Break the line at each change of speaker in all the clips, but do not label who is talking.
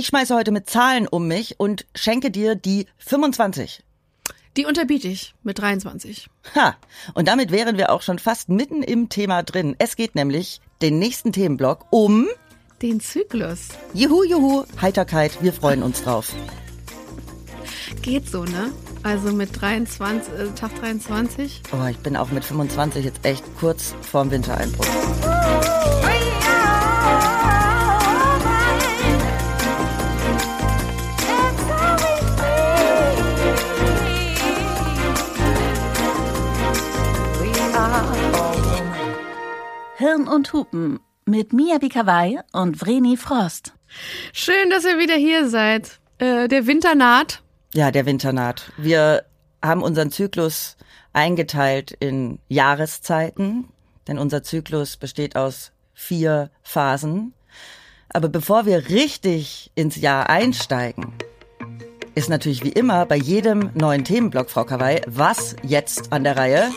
Ich schmeiße heute mit Zahlen um mich und schenke dir die 25.
Die unterbiete ich mit 23.
Ha, und damit wären wir auch schon fast mitten im Thema drin. Es geht nämlich den nächsten Themenblock um
den Zyklus.
Juhu, juhu, Heiterkeit, wir freuen uns drauf.
Geht so, ne? Also mit 23, äh, Tag 23.
Oh, ich bin auch mit 25 jetzt echt kurz vorm Wintereinbruch.
Hirn und Hupen mit Mia Bikawai und Vreni Frost.
Schön, dass ihr wieder hier seid. Äh, der Winter naht.
Ja, der Winter naht. Wir haben unseren Zyklus eingeteilt in Jahreszeiten, denn unser Zyklus besteht aus vier Phasen. Aber bevor wir richtig ins Jahr einsteigen, ist natürlich wie immer bei jedem neuen Themenblock, Frau Kawai, was jetzt an der Reihe?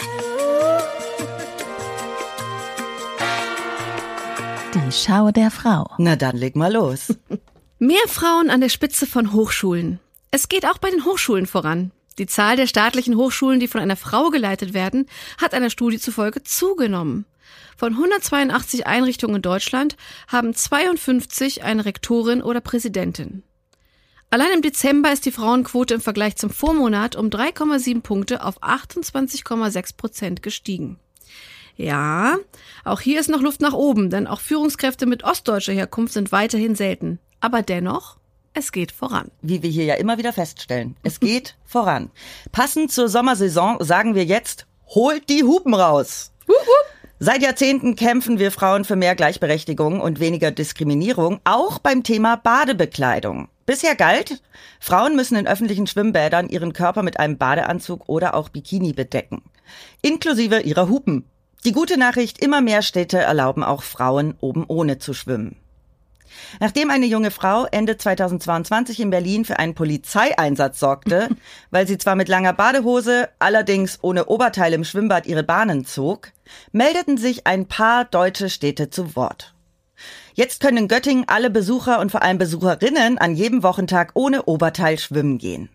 Die Schau der Frau.
Na dann leg mal los.
Mehr Frauen an der Spitze von Hochschulen. Es geht auch bei den Hochschulen voran. Die Zahl der staatlichen Hochschulen, die von einer Frau geleitet werden, hat einer Studie zufolge zugenommen. Von 182 Einrichtungen in Deutschland haben 52 eine Rektorin oder Präsidentin. Allein im Dezember ist die Frauenquote im Vergleich zum Vormonat um 3,7 Punkte auf 28,6 Prozent gestiegen. Ja, auch hier ist noch Luft nach oben, denn auch Führungskräfte mit ostdeutscher Herkunft sind weiterhin selten. Aber dennoch, es geht voran.
Wie wir hier ja immer wieder feststellen, es geht voran. Passend zur Sommersaison sagen wir jetzt, holt die Hupen raus. Seit Jahrzehnten kämpfen wir Frauen für mehr Gleichberechtigung und weniger Diskriminierung, auch beim Thema Badebekleidung. Bisher galt, Frauen müssen in öffentlichen Schwimmbädern ihren Körper mit einem Badeanzug oder auch Bikini bedecken, inklusive ihrer Hupen. Die gute Nachricht, immer mehr Städte erlauben auch Frauen oben ohne zu schwimmen. Nachdem eine junge Frau Ende 2022 in Berlin für einen Polizeieinsatz sorgte, weil sie zwar mit langer Badehose, allerdings ohne Oberteil im Schwimmbad ihre Bahnen zog, meldeten sich ein paar deutsche Städte zu Wort. Jetzt können in Göttingen alle Besucher und vor allem Besucherinnen an jedem Wochentag ohne Oberteil schwimmen gehen.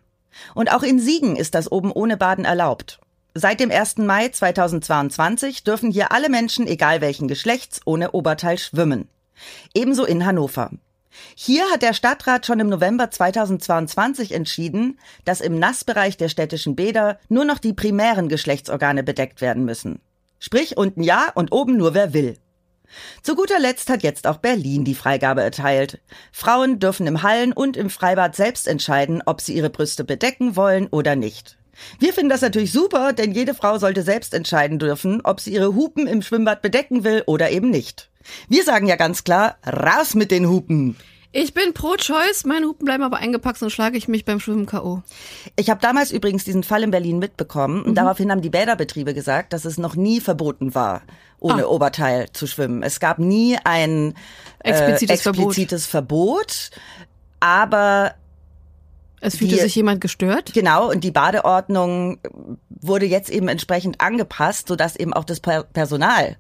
Und auch in Siegen ist das oben ohne Baden erlaubt. Seit dem 1. Mai 2022 dürfen hier alle Menschen, egal welchen Geschlechts, ohne Oberteil schwimmen. Ebenso in Hannover. Hier hat der Stadtrat schon im November 2022 entschieden, dass im Nassbereich der städtischen Bäder nur noch die primären Geschlechtsorgane bedeckt werden müssen. Sprich unten ja und oben nur wer will. Zu guter Letzt hat jetzt auch Berlin die Freigabe erteilt. Frauen dürfen im Hallen und im Freibad selbst entscheiden, ob sie ihre Brüste bedecken wollen oder nicht. Wir finden das natürlich super, denn jede Frau sollte selbst entscheiden dürfen, ob sie ihre Hupen im Schwimmbad bedecken will oder eben nicht. Wir sagen ja ganz klar, raus mit den Hupen.
Ich bin pro Choice, meine Hupen bleiben aber eingepackt, sonst schlage ich mich beim Schwimmen K.O.
Ich habe damals übrigens diesen Fall in Berlin mitbekommen und mhm. daraufhin haben die Bäderbetriebe gesagt, dass es noch nie verboten war, ohne ah. Oberteil zu schwimmen. Es gab nie ein
äh, explizites,
explizites Verbot. Verbot, aber
es fühlte die, sich jemand gestört?
Genau, und die Badeordnung wurde jetzt eben entsprechend angepasst, sodass eben auch das Personal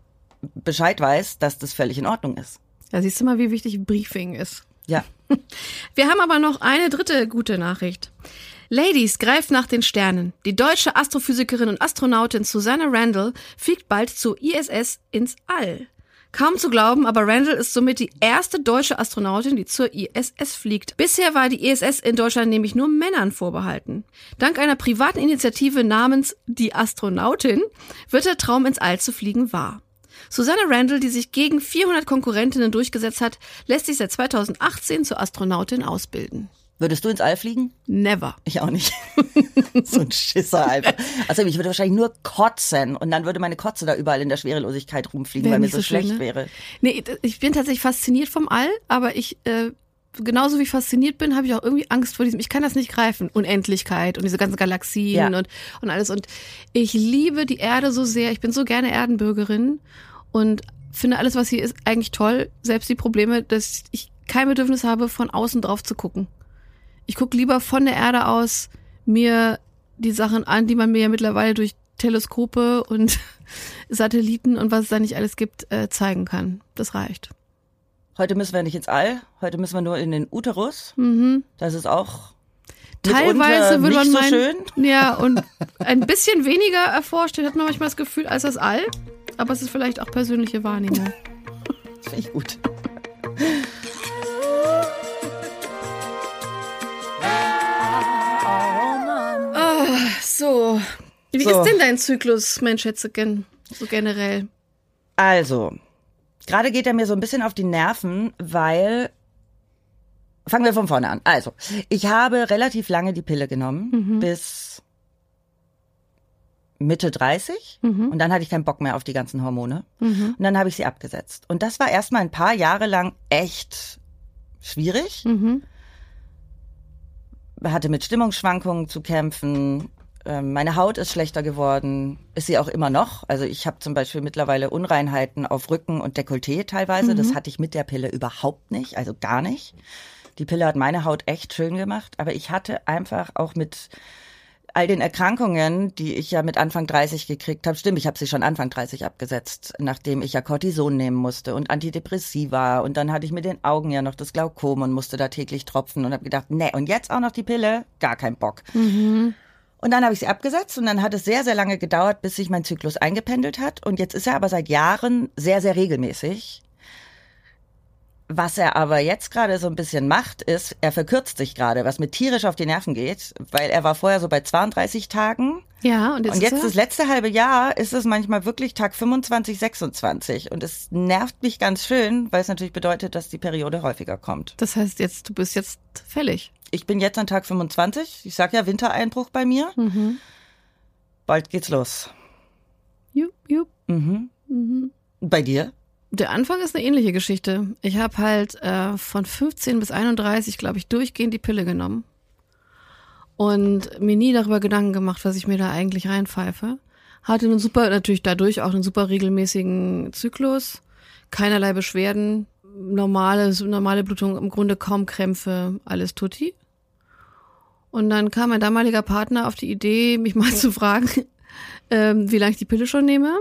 Bescheid weiß, dass das völlig in Ordnung ist.
Da siehst du mal, wie wichtig Briefing ist.
Ja.
Wir haben aber noch eine dritte gute Nachricht. Ladies, greift nach den Sternen. Die deutsche Astrophysikerin und Astronautin Susanna Randall fliegt bald zur ISS ins All. Kaum zu glauben, aber Randall ist somit die erste deutsche Astronautin, die zur ISS fliegt. Bisher war die ISS in Deutschland nämlich nur Männern vorbehalten. Dank einer privaten Initiative namens Die Astronautin wird der Traum ins All zu fliegen wahr. Susanne Randall, die sich gegen 400 Konkurrentinnen durchgesetzt hat, lässt sich seit 2018 zur Astronautin ausbilden.
Würdest du ins All fliegen?
Never.
Ich auch nicht. so ein Schisser einfach. Also ich würde wahrscheinlich nur kotzen und dann würde meine Kotze da überall in der Schwerelosigkeit rumfliegen, Wäre weil mir so, so schlecht schön, ne? wäre.
Nee, ich bin tatsächlich fasziniert vom All, aber ich äh, genauso wie ich fasziniert bin, habe ich auch irgendwie Angst vor diesem, ich kann das nicht greifen, Unendlichkeit und diese ganzen Galaxien ja. und, und alles. Und ich liebe die Erde so sehr, ich bin so gerne Erdenbürgerin und finde alles, was hier ist, eigentlich toll. Selbst die Probleme, dass ich kein Bedürfnis habe, von außen drauf zu gucken ich gucke lieber von der Erde aus mir die Sachen an, die man mir ja mittlerweile durch Teleskope und Satelliten und was es da nicht alles gibt, äh, zeigen kann. Das reicht.
Heute müssen wir nicht ins All, heute müssen wir nur in den Uterus. Das ist auch
Teilweise würde man
so
meinen,
schön.
ja, und ein bisschen weniger erforscht, hat man manchmal das Gefühl, als das All. Aber es ist vielleicht auch persönliche Wahrnehmung.
Finde ich gut.
So. Wie
So.
ist denn dein Zyklus, mein Schätzchen? So generell.
Also, gerade geht er mir so ein bisschen auf die Nerven, weil. Fangen wir von vorne an. Also, ich habe relativ lange die Pille genommen, bis Mitte 30. Und dann hatte ich keinen Bock mehr auf die ganzen Hormone. Und dann habe ich sie abgesetzt. Und das war erstmal ein paar Jahre lang echt schwierig. Hatte mit Stimmungsschwankungen zu kämpfen. Ähm, Meine Haut ist schlechter geworden, ist sie auch immer noch. Also ich habe zum Beispiel mittlerweile Unreinheiten auf Rücken und Dekolleté teilweise. Das hatte ich mit der Pille überhaupt nicht, also gar nicht. Die Pille hat meine Haut echt schön gemacht, aber ich hatte einfach auch mit all den Erkrankungen, die ich ja mit Anfang 30 gekriegt habe, stimmt, ich habe sie schon Anfang 30 abgesetzt, nachdem ich ja Cortison nehmen musste und Antidepressiva und dann hatte ich mit den Augen ja noch das Glaukom und musste da täglich tropfen und habe gedacht, nee, und jetzt auch noch die Pille, gar kein Bock. Und dann habe ich sie abgesetzt und dann hat es sehr, sehr lange gedauert, bis sich mein Zyklus eingependelt hat. Und jetzt ist er aber seit Jahren sehr, sehr regelmäßig. Was er aber jetzt gerade so ein bisschen macht, ist, er verkürzt sich gerade, was mir tierisch auf die Nerven geht, weil er war vorher so bei 32 Tagen.
Ja, und jetzt,
Und jetzt
er,
das letzte halbe Jahr ist es manchmal wirklich Tag 25, 26. Und es nervt mich ganz schön, weil es natürlich bedeutet, dass die Periode häufiger kommt.
das heißt jetzt, du bist jetzt fällig.
Ich bin jetzt an Tag 25. Ich sag ja Wintereinbruch bei mir. Bald geht's los.
Jupp, jupp.
Bei dir?
Der Anfang ist eine ähnliche Geschichte. Ich habe halt äh, von 15 bis 31, glaube ich, durchgehend die Pille genommen. Und mir nie darüber Gedanken gemacht, was ich mir da eigentlich reinpfeife. Hatte einen super, natürlich dadurch auch einen super regelmäßigen Zyklus. Keinerlei Beschwerden. Normale, normale Blutung, im Grunde kaum Krämpfe, alles tutti. Und dann kam mein damaliger Partner auf die Idee, mich mal zu fragen, ähm, wie lange ich die Pille schon nehme.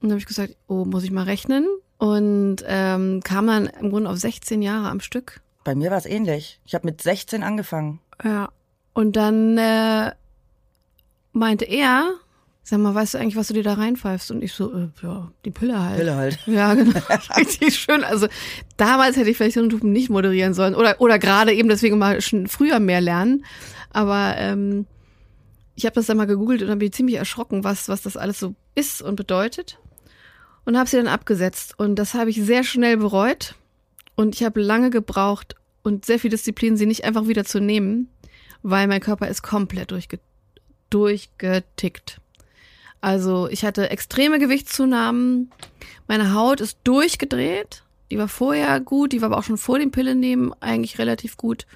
Und dann habe ich gesagt, oh, muss ich mal rechnen. Und ähm, kam dann im Grunde auf 16 Jahre am Stück.
Bei mir war es ähnlich. Ich habe mit 16 angefangen.
Ja. Und dann äh, meinte er, sag mal, weißt du eigentlich, was du dir da reinpfeifst? Und ich so, äh, ja, die Pille halt.
Pille halt.
Ja, genau. Richtig schön. Also damals hätte ich vielleicht so einen Typen nicht moderieren sollen. Oder, oder gerade eben deswegen mal schon früher mehr lernen. Aber ähm, ich habe das dann mal gegoogelt und dann bin ich ziemlich erschrocken, was, was das alles so ist und bedeutet. Und habe sie dann abgesetzt. Und das habe ich sehr schnell bereut. Und ich habe lange gebraucht und sehr viel Disziplin, sie nicht einfach wieder zu nehmen, weil mein Körper ist komplett durchge durchgetickt. Also ich hatte extreme Gewichtszunahmen, meine Haut ist durchgedreht, die war vorher gut, die war aber auch schon vor dem Pillennehmen eigentlich relativ gut.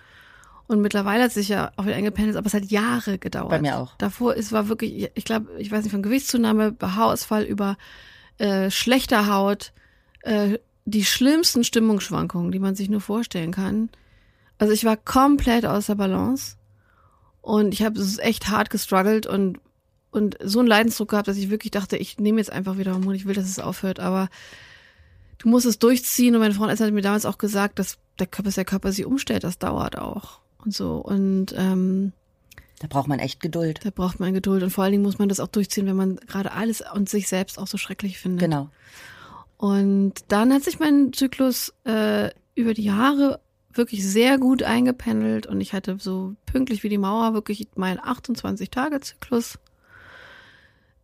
Und mittlerweile hat sich ja auch wieder eingependelt, aber es hat Jahre gedauert.
Bei mir auch.
Davor es war wirklich, ich glaube, ich weiß nicht, von Gewichtszunahme, Haarausfall über äh, schlechter Haut, äh, die schlimmsten Stimmungsschwankungen, die man sich nur vorstellen kann. Also ich war komplett außer Balance und ich habe echt hart gestruggelt und und so einen Leidensdruck gehabt, dass ich wirklich dachte, ich nehme jetzt einfach wieder Hormone, ich will, dass es aufhört, aber du musst es durchziehen und meine Freundin hat mir damals auch gesagt, dass der Körper, bis der Körper sich umstellt, das dauert auch und so und ähm,
Da braucht man echt Geduld.
da braucht man Geduld und vor allen Dingen muss man das auch durchziehen, wenn man gerade alles und sich selbst auch so schrecklich findet.
Genau.
Und dann hat sich mein Zyklus äh, über die Jahre wirklich sehr gut eingependelt und ich hatte so pünktlich wie die Mauer wirklich meinen 28-Tage-Zyklus.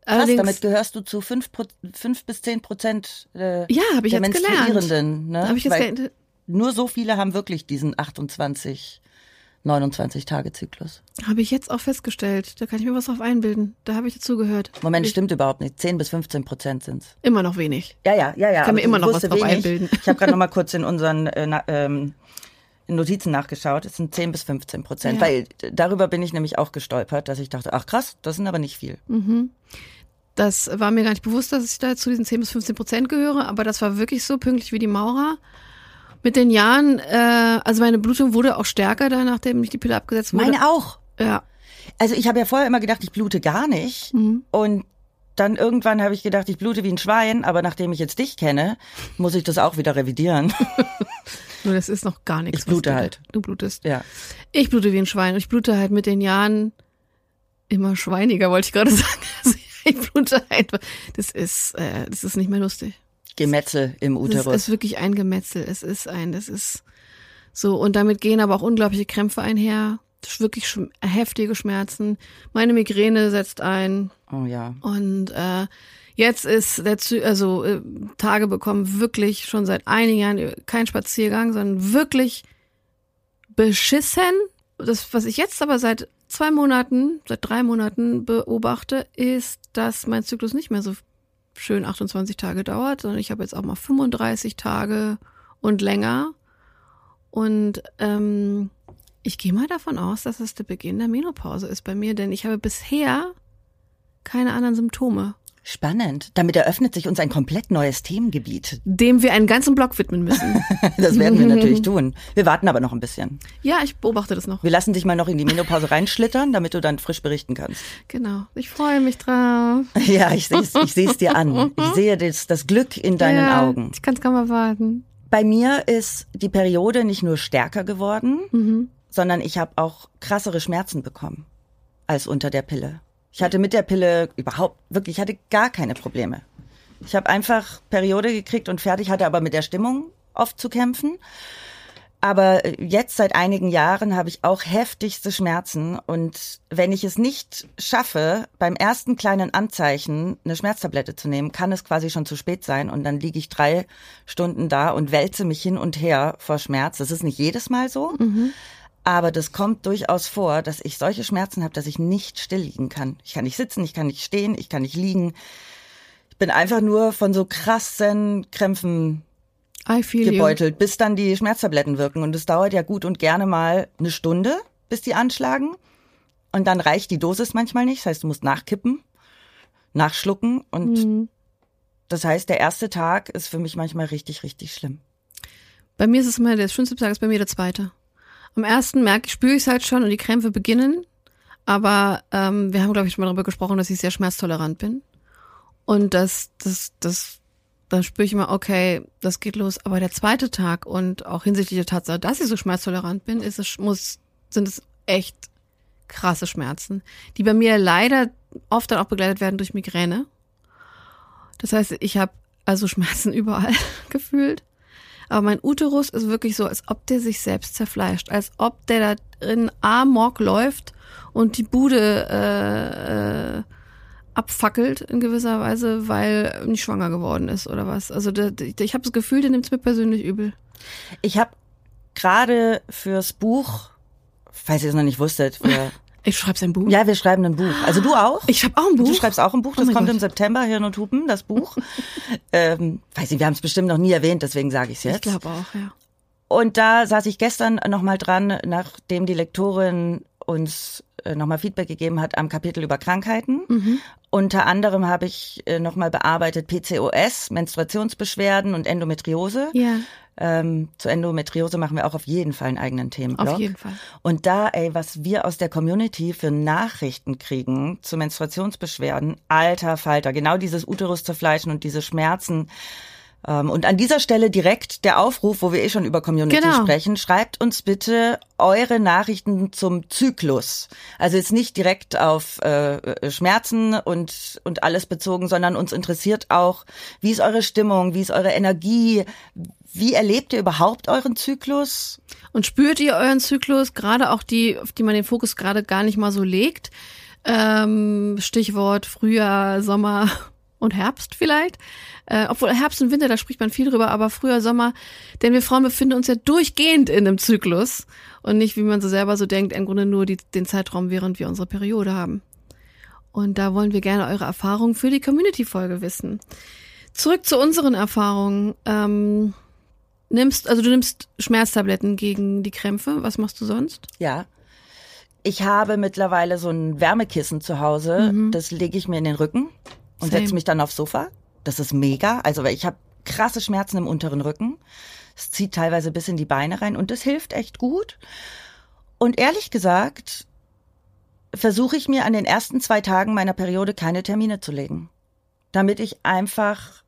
Krass, damit gehörst du zu 5, bis 10 Prozent äh,
Ja, habe ich
der
jetzt gelernt.
Menstruierenden. Ne?
Hab ich jetzt
Weil
gelernt.
Nur so viele haben wirklich diesen 28, 29 Tage Zyklus.
Habe ich jetzt auch festgestellt. Da kann ich mir was drauf einbilden. Da habe ich dazugehört.
Moment,
ich,
stimmt überhaupt nicht. 10 bis 15 Prozent sind's.
Immer noch wenig.
Ja, ja, ja, ja.
Kann mir immer
ich
noch was drauf
wenig.
einbilden.
Ich habe gerade noch mal kurz in unseren äh, ähm, in Notizen nachgeschaut. Es sind 10 bis 15 Prozent.
Ja.
Weil äh, darüber bin ich nämlich auch gestolpert, dass ich dachte, ach krass, das sind aber nicht viel.
Das war mir gar nicht bewusst, dass ich da zu diesen 10 bis 15 Prozent gehöre, aber das war wirklich so pünktlich wie die Maurer. Mit den Jahren, äh, also meine Blutung wurde auch stärker da, nachdem ich die Pille abgesetzt wurde.
Meine auch.
Ja.
Also ich habe ja vorher immer gedacht, ich blute gar nicht.
Mhm.
Und dann irgendwann habe ich gedacht, ich blute wie ein Schwein, aber nachdem ich jetzt dich kenne, muss ich das auch wieder revidieren.
Nur das ist noch gar nichts.
Ich blute
du-
halt.
Du blutest.
Ja.
Ich blute wie ein Schwein. Und ich blute halt mit den Jahren immer schweiniger, wollte ich gerade sagen. Also ich blute einfach. Das ist, äh, das ist nicht mehr lustig.
Gemetzel im
Das
Uterus.
ist wirklich ein Gemetzel. Es ist ein, das ist so. Und damit gehen aber auch unglaubliche Krämpfe einher. Das wirklich schm- heftige Schmerzen. Meine Migräne setzt ein.
oh ja.
Und äh, jetzt ist der Zy also äh, Tage bekommen wirklich schon seit einigen Jahren äh, kein Spaziergang, sondern wirklich beschissen. Das, was ich jetzt aber seit zwei Monaten, seit drei Monaten beobachte, ist, dass mein Zyklus nicht mehr so schön 28 Tage dauert, sondern ich habe jetzt auch mal 35 Tage und länger. Und ähm, ich gehe mal davon aus, dass es der Beginn der Menopause ist bei mir, denn ich habe bisher keine anderen Symptome,
Spannend. Damit eröffnet sich uns ein komplett neues Themengebiet.
dem wir einen ganzen Block widmen müssen.
Das werden wir natürlich tun. Wir warten aber noch ein bisschen.
ja, ich beobachte das noch.
Wir lassen dich mal noch in die Menopause reinschlittern, damit du dann frisch berichten kannst.
Genau. Ich freue mich drauf.
Ja, ich sehe es ich seh's dir an. Ich sehe das, das Glück in deinen
ja,
Augen.
Ich kann es kaum erwarten.
Bei mir ist die Periode nicht nur stärker geworden,
Mhm.
sondern ich habe auch krassere Schmerzen bekommen als unter der Pille. Ich hatte mit der Pille überhaupt wirklich, ich hatte gar keine Probleme. Ich habe einfach Periode gekriegt und fertig, hatte aber mit der Stimmung oft zu kämpfen. Aber äh, jetzt seit einigen Jahren habe ich auch heftigste Schmerzen und wenn ich es nicht schaffe, beim ersten kleinen Anzeichen eine Schmerztablette zu nehmen, kann es quasi schon zu spät sein und dann liege ich drei Stunden da und wälze mich hin und her vor Schmerz. Das ist nicht jedes Mal so, aber das kommt durchaus vor, dass ich solche Schmerzen habe, dass ich nicht still liegen kann. Ich kann nicht sitzen, ich kann nicht stehen, ich kann nicht liegen. Ich bin einfach nur von so krassen Krämpfen
feel you.
gebeutelt, bis dann die Schmerztabletten wirken. Und es dauert ja gut und gerne mal eine Stunde, bis die anschlagen. Und dann reicht die Dosis manchmal nicht. Das heißt, du musst nachkippen, nachschlucken. Und das heißt, der erste Tag ist für mich manchmal richtig, richtig schlimm.
Bei mir ist es immer, der schönste Tag ist bei mir der zweite. Am ersten merke ich, spüre ich es halt schon und die Krämpfe beginnen. Aber ähm, wir haben, glaube ich, schon mal darüber gesprochen, dass ich sehr schmerztolerant bin. Und das, das, das, dann spüre ich immer, okay, das geht los. Aber der zweite Tag und auch hinsichtlich der Tatsache, dass ich so schmerztolerant bin, ist es, muss, sind es echt krasse Schmerzen, die bei mir leider oft dann auch begleitet werden durch Migräne. Das heißt, ich habe also Schmerzen überall gefühlt. Aber mein Uterus ist wirklich so, als ob der sich selbst zerfleischt, als ob der da in Amok läuft und die Bude äh, äh, abfackelt in gewisser Weise, weil nicht schwanger geworden ist oder was. Also der, der, ich habe das Gefühl, der nimmt es mir persönlich übel.
Ich habe gerade fürs Buch, falls ihr es noch nicht wusstet, für,
Ich schreibe sein Buch.
ja, wir schreiben ein Buch. Also du auch?
Ich habe auch ein Buch.
Du schreibst auch ein Buch,
Oh
das
mein
kommt
Gott.
im September, Hirn und Hupen, das Buch. ähm, weiß ich, wir haben es bestimmt noch nie erwähnt, deswegen sage ich es
Ich
jetzt.
glaube auch, ja.
Und da saß ich gestern nochmal dran, nachdem die Lektorin uns äh, nochmal Feedback gegeben hat am Kapitel über Krankheiten.
Mhm.
Unter anderem habe ich äh, nochmal bearbeitet PCOS, Menstruationsbeschwerden und Endometriose.
Ja,
Ähm, zu Endometriose machen wir auch auf jeden Fall einen eigenen Themenblock.
auf jeden Fall.
Und da, ey, was wir aus der Community für Nachrichten kriegen zu Menstruationsbeschwerden, alter Falter, genau dieses Uterus zerfleischen und diese Schmerzen. Ähm, und an dieser Stelle direkt der Aufruf, wo wir eh schon über Community
Genau.
sprechen, schreibt uns bitte eure Nachrichten zum Zyklus. Also jetzt nicht direkt auf äh, Schmerzen und, und alles bezogen, sondern uns interessiert auch, wie ist eure Stimmung, wie ist eure Energie, wie erlebt ihr überhaupt euren Zyklus?
Und spürt ihr euren Zyklus, gerade auch die, auf die man den Fokus gerade gar nicht mal so legt? Ähm, Stichwort Frühjahr, Sommer und Herbst vielleicht. Äh, obwohl Herbst und Winter, da spricht man viel drüber, aber Frühjahr, Sommer, denn wir Frauen befinden uns ja durchgehend in einem Zyklus und nicht, wie man so selber so denkt, im Grunde nur die, den Zeitraum, während wir unsere Periode haben. Und da wollen wir gerne eure Erfahrungen für die Community-Folge wissen. Zurück zu unseren Erfahrungen. Ähm, nimmst, also du nimmst Schmerztabletten gegen die Krämpfe. Was machst du sonst?
Ja. Ich habe mittlerweile so ein Wärmekissen zu Hause, das lege ich mir in den Rücken und setze mich dann aufs Sofa. Das ist mega. Also weil ich habe krasse Schmerzen im unteren Rücken. Es zieht teilweise bis in die Beine rein und das hilft echt gut. Und ehrlich gesagt versuche ich mir an den ersten zwei Tagen meiner Periode keine Termine zu legen, damit ich einfach,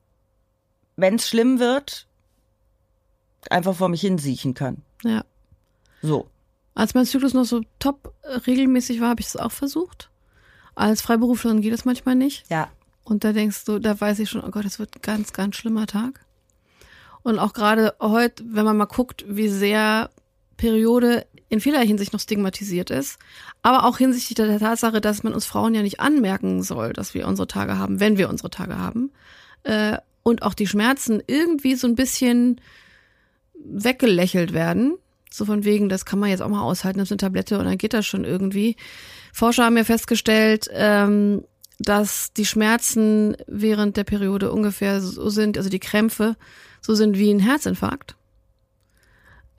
wenn es schlimm wird, einfach vor mich hin siechen kann.
Ja.
So.
Als mein Zyklus noch so top regelmäßig war, habe ich es auch versucht. Als Freiberuflerin geht das manchmal nicht.
Ja.
Und da denkst du, da weiß ich schon, oh Gott, es wird ein ganz, ganz schlimmer Tag. Und auch gerade heute, wenn man mal guckt, wie sehr Periode in vieler Hinsicht noch stigmatisiert ist, aber auch hinsichtlich der Tatsache, dass man uns Frauen ja nicht anmerken soll, dass wir unsere Tage haben, wenn wir unsere Tage haben. Äh, und auch die Schmerzen irgendwie so ein bisschen weggelächelt werden. So von wegen, das kann man jetzt auch mal aushalten, ist eine Tablette und dann geht das schon irgendwie. Forscher haben ja festgestellt, ähm, dass die Schmerzen während der Periode ungefähr so sind, also die Krämpfe so sind wie ein Herzinfarkt.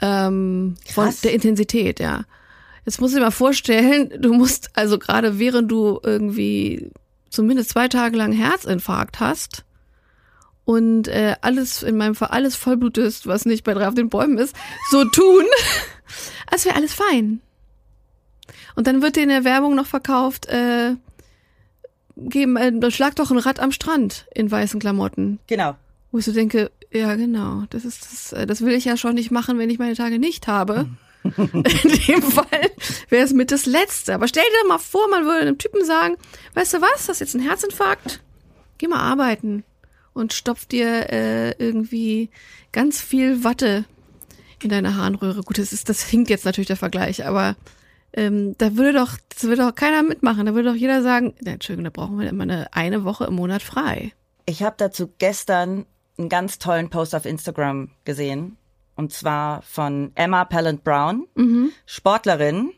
Ähm, von der Intensität, ja. Jetzt musst du dir mal vorstellen, du musst also gerade während du irgendwie zumindest zwei Tage lang Herzinfarkt hast und äh, alles in meinem Fall alles Vollblut ist, was nicht bei drei auf den Bäumen ist, so tun, als wäre alles fein. Und dann wird dir in der Werbung noch verkauft, äh, geben, äh, schlag doch ein Rad am Strand in weißen Klamotten.
Genau.
Wo ich so denke, ja genau, das ist das, äh, das will ich ja schon nicht machen, wenn ich meine Tage nicht habe. In dem Fall wäre es mit das Letzte. Aber stell dir doch mal vor, man würde einem Typen sagen, weißt du was, hast jetzt einen Herzinfarkt? Geh mal arbeiten und stopf dir äh, irgendwie ganz viel Watte in deine Harnröhre. Gut, das ist, das hinkt jetzt natürlich der Vergleich, aber ähm, da würde doch, das würde doch keiner mitmachen. Da würde doch jeder sagen, na, Entschuldigung, da brauchen wir immer eine, eine Woche im Monat frei.
Ich habe dazu gestern einen ganz tollen Post auf Instagram gesehen. Und zwar von Emma Pallant Brown, Sportlerin.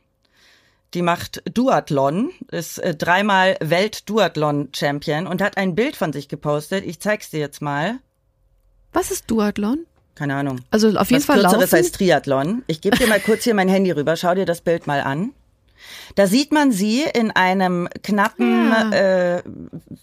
Die macht Duathlon, ist äh, dreimal Welt-Duathlon-Champion und hat ein Bild von sich gepostet. Ich zeig's dir jetzt mal.
Was ist Duathlon?
Keine Ahnung.
Also auf jeden
Was
Fall
Kürzeres
laufen.
als Triathlon. Ich gebe dir mal kurz hier mein Handy rüber. Schau dir das Bild mal an. Da sieht man sie in einem knappen,
Ja.
äh,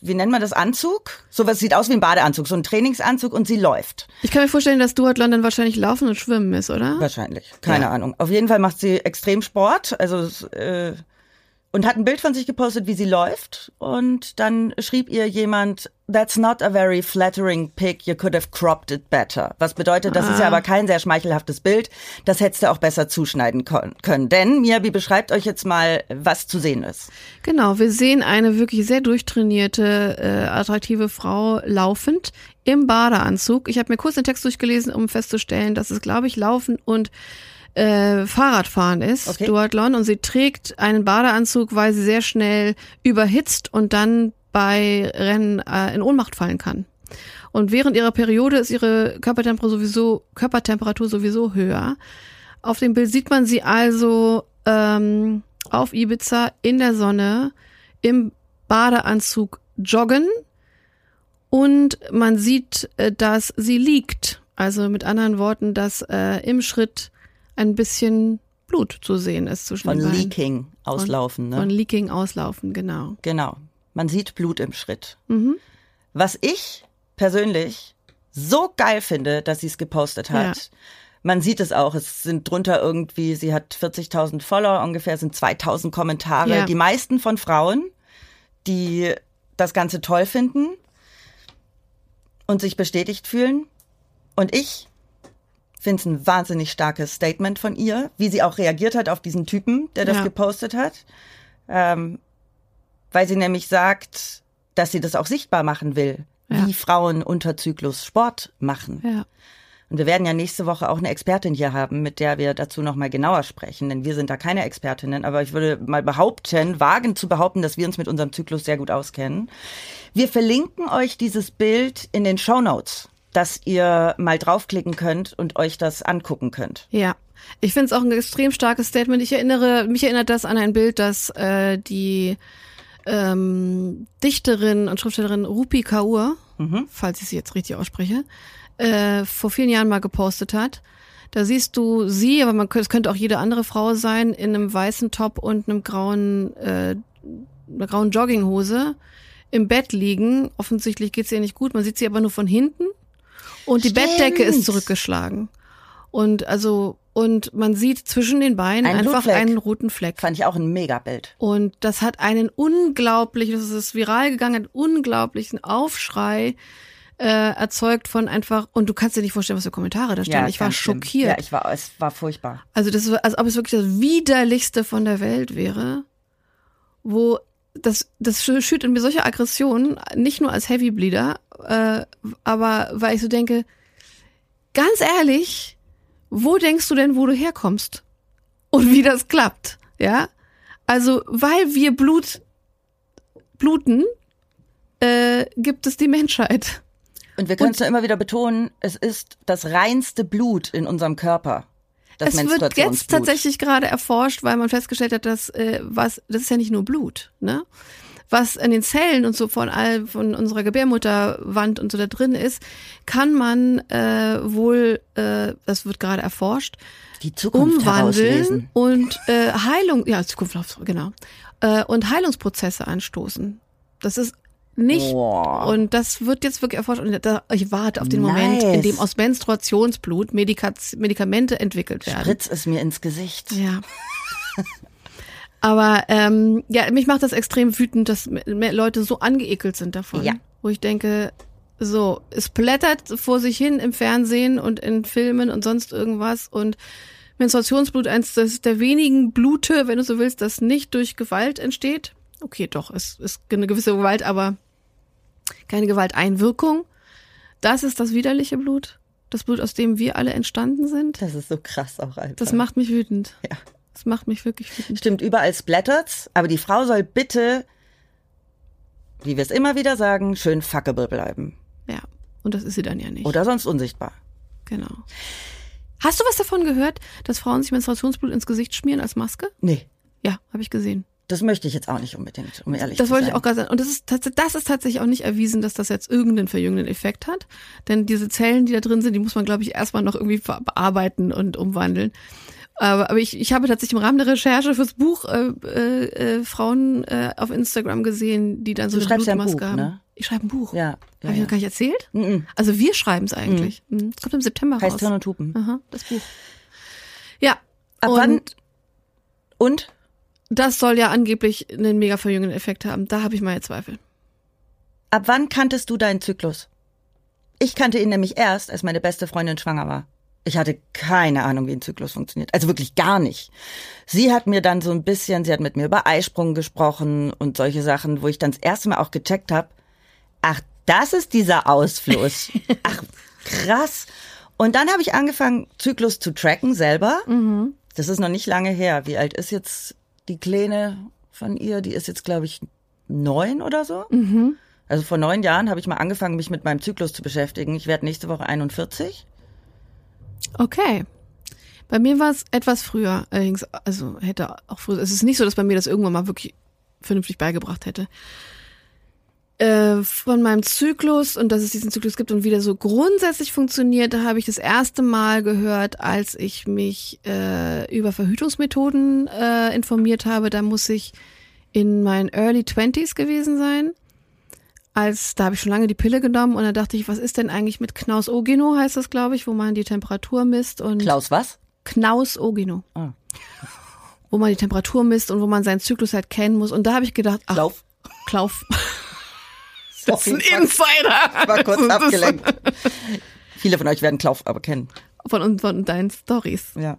wie nennt man das, Anzug? Sowas sieht aus wie ein Badeanzug, so ein Trainingsanzug und sie läuft.
Ich kann mir vorstellen, dass Duathlon dann wahrscheinlich Laufen und Schwimmen ist, oder?
Wahrscheinlich. Keine
Ja.
Ahnung. Auf jeden Fall macht sie Extremsport, also äh, und hat ein Bild von sich gepostet, wie sie läuft. Und dann schrieb ihr jemand, That's not a very flattering pic, you could have cropped it better. Was bedeutet, das ist ja
Ah.
aber kein sehr schmeichelhaftes Bild. Das hättest du auch besser zuschneiden können. Denn Miyabi beschreibt euch jetzt mal, was zu sehen ist.
Genau, wir sehen eine wirklich sehr durchtrainierte, äh, attraktive Frau laufend im Badeanzug. Ich habe mir kurz den Text durchgelesen, um festzustellen, dass es, glaube ich, Laufen und äh, Fahrradfahren ist,
Okay.
Duathlon. Und sie trägt einen Badeanzug, weil sie sehr schnell überhitzt und dann bei Rennen äh, in Ohnmacht fallen kann. Und während ihrer Periode ist ihre Körpertemperatur sowieso, Körpertemperatur sowieso höher. Auf dem Bild sieht man sie also ähm, auf Ibiza in der Sonne im Badeanzug joggen und man sieht, äh, dass sie liegt. Also mit anderen Worten, dass äh, im Schritt ein bisschen Blut zu sehen ist zwischen
Von
den.
Leaking auslaufen. Ne?
Von Leaking auslaufen, genau.
Genau. Man sieht Blut im Schritt.
Mhm.
Was ich persönlich so geil finde, dass sie es gepostet hat.
Ja.
Man sieht es auch. Es sind drunter irgendwie, sie hat 40.000 Follower, ungefähr sind 2.000 Kommentare.
Ja.
Die meisten von Frauen, die das Ganze toll finden und sich bestätigt fühlen. Und ich finde es ein wahnsinnig starkes Statement von ihr, wie sie auch reagiert hat auf diesen Typen, der das
Ja.
gepostet hat. Ähm, weil sie nämlich sagt, dass sie das auch sichtbar machen will,
Ja.
wie Frauen unter Zyklus Sport machen.
Ja.
Und wir werden ja nächste Woche auch eine Expertin hier haben, mit der wir dazu nochmal genauer sprechen, denn wir sind da keine Expertinnen, aber ich würde mal behaupten, wagen zu behaupten, dass wir uns mit unserem Zyklus sehr gut auskennen. Wir verlinken euch dieses Bild in den Show Notes, dass ihr mal draufklicken könnt und euch das angucken könnt.
Ja. Ich finde es auch ein extrem starkes Statement. Ich erinnere, mich erinnert das an ein Bild, das äh, die ähm, Dichterin und Schriftstellerin Rupi Kaur, falls ich sie jetzt richtig ausspreche, äh, vor vielen Jahren mal gepostet hat. Da siehst du sie, aber man es könnte auch jede andere Frau sein, in einem weißen Top und einem grauen, äh, einer grauen Jogginghose im Bett liegen. Offensichtlich geht's ihr nicht gut. Man sieht sie aber nur von hinten. Und die
Stimmt.
Bettdecke ist zurückgeschlagen. Und also, und man sieht zwischen den Beinen
Ein
einfach
Blutfleck.
einen roten Fleck.
Fand ich auch ein Megabild.
Und das hat einen unglaublichen, das ist viral gegangen, einen unglaublichen Aufschrei äh, erzeugt von einfach, und du kannst dir nicht vorstellen, was für Kommentare da standen. ich war
schlimm.
schockiert.
Ja, ich war, es war furchtbar.
Also das war, als ob es wirklich das widerlichste von der Welt wäre, wo das, das schü- schürt in mir solche Aggressionen, nicht nur als Heavy Bleeder, äh, aber weil ich so denke, ganz ehrlich, wo denkst du denn, wo du herkommst? Und wie das klappt, ja? Also, weil wir Blut bluten, äh, gibt es die Menschheit.
Und wir können es ja immer wieder betonen, es ist das reinste Blut in unserem Körper. Das
es wird jetzt tatsächlich gerade erforscht, weil man festgestellt hat, dass äh, was das ist ja nicht nur Blut, ne? Was in den Zellen und so von all von unserer Gebärmutterwand und so da drin ist, kann man äh, wohl, äh, das wird gerade erforscht,
die Zukunft
umwandeln und äh, Heilung, ja Zukunft genau, äh, und Heilungsprozesse anstoßen. Das ist nicht
Boah.
und das wird jetzt wirklich erforscht und da, ich warte auf den Moment, in
Nice.
dem aus Menstruationsblut Medikaz Medikamente entwickelt werden.
Spritz es mir ins Gesicht.
Ja. Aber ähm, ja, mich macht das extrem wütend, dass me- me- Leute so angeekelt sind davon.
Ja.
Wo ich denke, so, es plättert vor sich hin im Fernsehen und in Filmen und sonst irgendwas und Menstruationsblut, eins der wenigen Blute, wenn du so willst, das nicht durch Gewalt entsteht. Okay, doch, es ist eine gewisse Gewalt, aber keine Gewalteinwirkung. Das ist das widerliche Blut. Das Blut, aus dem wir alle entstanden sind.
Das ist so krass auch einfach.
Das macht mich wütend.
Ja.
Das macht mich wirklich wütend.
Stimmt, überall splattert's, aber die Frau soll bitte, wie wir es immer wieder sagen, schön fuckable bleiben.
Ja. Und das ist sie dann ja nicht.
Oder sonst unsichtbar.
Genau. Hast du was davon gehört, dass Frauen sich Menstruationsblut ins Gesicht schmieren als Maske?
Nee,
Ja, habe ich gesehen.
das möchte ich jetzt auch nicht unbedingt, um ehrlich
Das
zu
wollte
sein.
ich auch gerade sagen. Und das ist, das ist tatsächlich auch nicht erwiesen, dass das jetzt irgendeinen verjüngenden Effekt hat. Denn diese Zellen, die da drin sind, die muss man, glaube ich, erstmal noch irgendwie bearbeiten und umwandeln. Aber, aber ich, ich habe tatsächlich im Rahmen der Recherche fürs Buch äh, äh, äh, Frauen äh, auf Instagram gesehen, die dann so
Du
eine Blutmaske
Buch,
haben.
ne?
Ich schreibe ein Buch.
Ja, ja,
Habe ich
ja.
noch gar nicht erzählt?
Mhm.
Also wir schreiben es eigentlich. Mhm. Es kommt im September
Heißt
raus.
Hirn und Hupen.
Aha, das Buch. Ja.
Ab
und
wann? Und?
das soll ja angeblich einen mega verjüngenden Effekt haben. Da habe ich meine Zweifel.
Ab wann kanntest du deinen Zyklus? Ich kannte ihn nämlich erst, als meine beste Freundin schwanger war. Ich hatte keine Ahnung, wie ein Zyklus funktioniert. Also wirklich gar nicht. Sie hat mir dann so ein bisschen, sie hat mit mir über Eisprung gesprochen und solche Sachen, wo ich dann das erste Mal auch gecheckt habe, ach, das ist dieser Ausfluss. ach, krass. Und dann habe ich angefangen, Zyklus zu tracken selber. Das ist noch nicht lange her. Wie alt ist jetzt die Kleine von ihr? Die ist jetzt, glaube ich, neun oder so. Also vor neun Jahren habe ich mal angefangen, mich mit meinem Zyklus zu beschäftigen. Ich werde nächste Woche 41.
Okay. Bei mir war es etwas früher, allerdings, also hätte auch früher, es ist nicht so, dass bei mir das irgendwann mal wirklich vernünftig beigebracht hätte. Äh, von meinem Zyklus und dass es diesen Zyklus gibt und wie der so grundsätzlich funktioniert, da habe ich das erste Mal gehört, als ich mich äh, über Verhütungsmethoden äh, informiert habe. Da muss ich in meinen Early Twenties gewesen sein. Als da habe ich schon lange die Pille genommen und da dachte ich, was ist denn eigentlich mit Knaus-Ogino heißt das, glaube ich, wo man die Temperatur misst und
Klaus, was?
Knaus-Ogino.
Ah.
Wo man die Temperatur misst und wo man seinen Zyklus halt kennen muss. Und da habe ich gedacht, ach,
Lauf.
Klauf. Das ist ein Insider.
Ich war kurz abgelenkt. Viele von euch werden Klauf aber kennen.
Von, von deinen Stories.
Ja.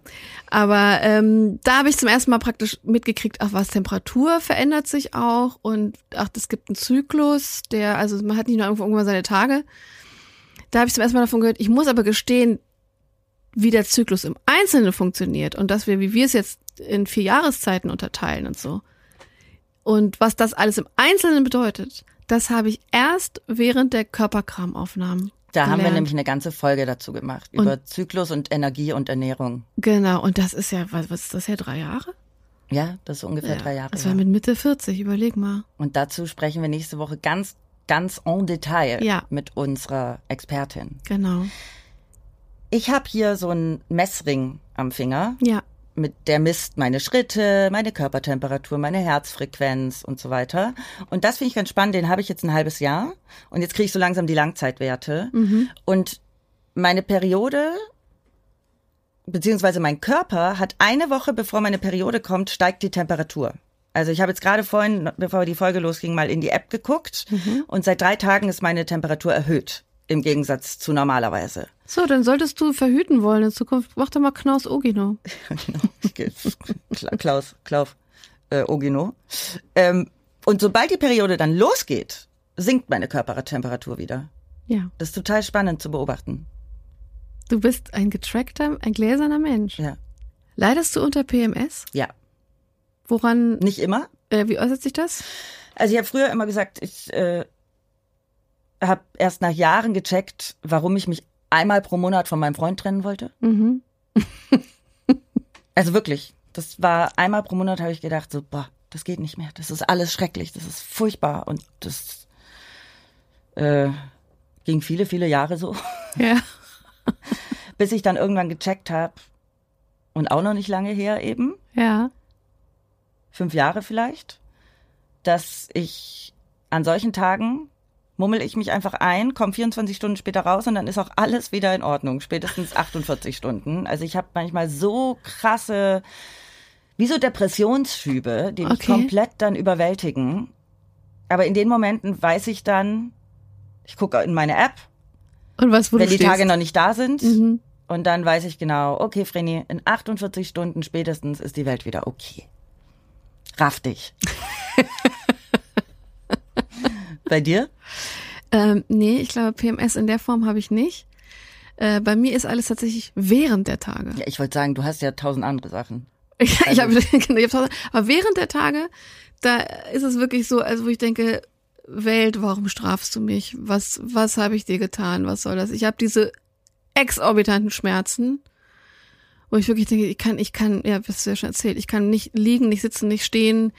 Aber ähm, da habe ich zum ersten Mal praktisch mitgekriegt, ach was, Temperatur verändert sich auch und ach, es gibt einen Zyklus, der, also man hat nicht nur irgendwo- irgendwann seine Tage. Da habe ich zum ersten Mal davon gehört, ich muss aber gestehen, wie der Zyklus im Einzelnen funktioniert und dass wir, wie wir es jetzt in vier Jahreszeiten unterteilen und so. Und was das alles im Einzelnen bedeutet, das habe ich erst während der Körperkramaufnahmen.
Da haben wir
gelernt.
nämlich eine ganze Folge dazu gemacht, über Zyklus und Energie und Ernährung.
Genau, und das ist ja, was, was ist das her, drei Jahre?
Ja, das ist ungefähr drei Jahre.
Das war mit Mitte 40, überleg mal.
Und dazu sprechen wir nächste Woche ganz, ganz en Detail
Ja.
mit unserer Expertin.
Genau.
Ich habe hier so einen Messring am Finger.
Ja.
Mit der misst meine Schritte, meine Körpertemperatur, meine Herzfrequenz und so weiter. Und das finde ich ganz spannend. Den habe ich jetzt ein halbes Jahr und jetzt kriege ich so langsam die Langzeitwerte. Und meine Periode beziehungsweise mein Körper hat eine Woche bevor meine Periode kommt, steigt die Temperatur. Also ich habe jetzt gerade vorhin, bevor die Folge losging, mal in die App geguckt und seit drei Tagen ist meine Temperatur erhöht. Im Gegensatz zu normalerweise.
So, dann solltest du verhüten wollen in Zukunft. Mach doch mal Knaus Ogino.
genau. Kla- Klaus, Klaus, äh, Ogino. Ähm, und sobald die Periode dann losgeht, sinkt meine Körpertemperatur wieder.
Ja.
Das ist total spannend zu beobachten.
Du bist ein getrackter, ein gläserner Mensch.
Ja.
Leidest du unter PMS?
Ja.
Woran,
Nicht immer.
äh, wie äußert sich das?
Also ich habe früher immer gesagt, ich äh, habe erst nach Jahren gecheckt, warum ich mich einmal pro Monat von meinem Freund trennen wollte.
Mhm.
Also wirklich, das war einmal pro Monat habe ich gedacht, so, boah, das geht nicht mehr. Das ist alles schrecklich, das ist furchtbar und das äh, ging viele, viele Jahre so,
Ja.
bis ich dann irgendwann gecheckt habe und auch noch nicht lange her eben,
Ja.
fünf Jahre vielleicht, dass ich an solchen Tagen mummel ich mich einfach ein, komme 24 Stunden später raus und dann ist auch alles wieder in Ordnung, spätestens 48 Stunden. Also ich habe manchmal so krasse, wie so Depressionsschübe, die mich
Okay.
komplett dann überwältigen. Aber in den Momenten weiß ich dann, ich gucke in meine App,
Und was, wo
wenn die
stehst?
Tage noch nicht da sind.
Mhm.
Und dann weiß ich genau, okay, Vreni, in 48 Stunden spätestens ist die Welt wieder okay. Raff dich. Bei dir?
Ähm, nee, ich glaube, PMS in der Form habe ich nicht. Äh, bei mir ist alles tatsächlich während der Tage.
Ja, ich wollte sagen, du hast ja tausend andere Sachen.
Ich, ich
Also-
habe, genau, ich hab tausend- aber während der Tage, da ist es wirklich so, also wo ich denke, Welt, warum strafst du mich? Was, was habe ich dir getan? Was soll das? Ich habe diese exorbitanten Schmerzen, wo ich wirklich denke, ich kann, ich kann, ja, das du ja schon erzählt, ich kann nicht liegen, nicht sitzen, nicht stehen.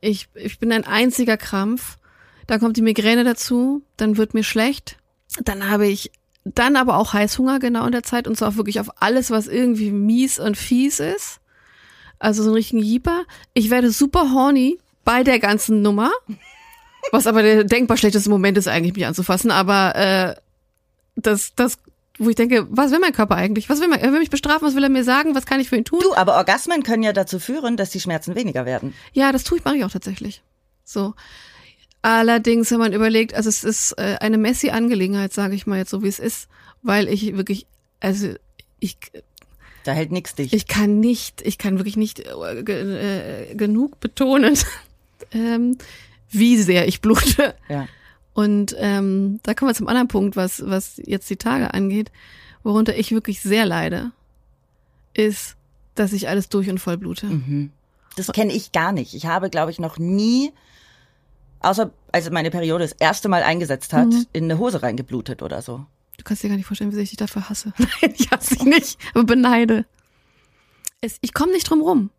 Ich, ich bin ein einziger Krampf. Dann kommt die Migräne dazu, dann wird mir schlecht. Dann habe ich dann aber auch Heißhunger genau in der Zeit und zwar auch wirklich auf alles, was irgendwie mies und fies ist. Also so einen richtigen Jeeper. Ich werde super horny bei der ganzen Nummer. Was aber der denkbar schlechteste Moment ist eigentlich, mich anzufassen. Aber äh, das, das, wo ich denke, was will mein Körper eigentlich? Was will mein, er will mich bestrafen? Was will er mir sagen? Was kann ich für ihn tun?
Du, aber Orgasmen können ja dazu führen, dass die Schmerzen weniger werden.
Ja, das tue ich, mache ich auch tatsächlich. So. Allerdings, wenn man überlegt, also es ist äh, eine Messi-Angelegenheit, sage ich mal jetzt so, wie es ist, weil ich wirklich, also ich,
Da hält nix dich.
ich kann nicht, ich kann wirklich nicht äh, äh, genug betonen, ähm, wie sehr ich blute.
ja.
Und ähm, da kommen wir zum anderen Punkt, was, was jetzt die Tage angeht, worunter ich wirklich sehr leide, ist, dass ich alles durch und voll blute.
Das kenne ich gar nicht. Ich habe, glaube ich, noch nie, außer als meine Periode das erste Mal eingesetzt hat, in eine Hose reingeblutet oder so.
Du kannst dir gar nicht vorstellen, wie sehr ich dich dafür hasse. Nein, ich hasse dich nicht, aber beneide. Es, ich komme nicht drum rum.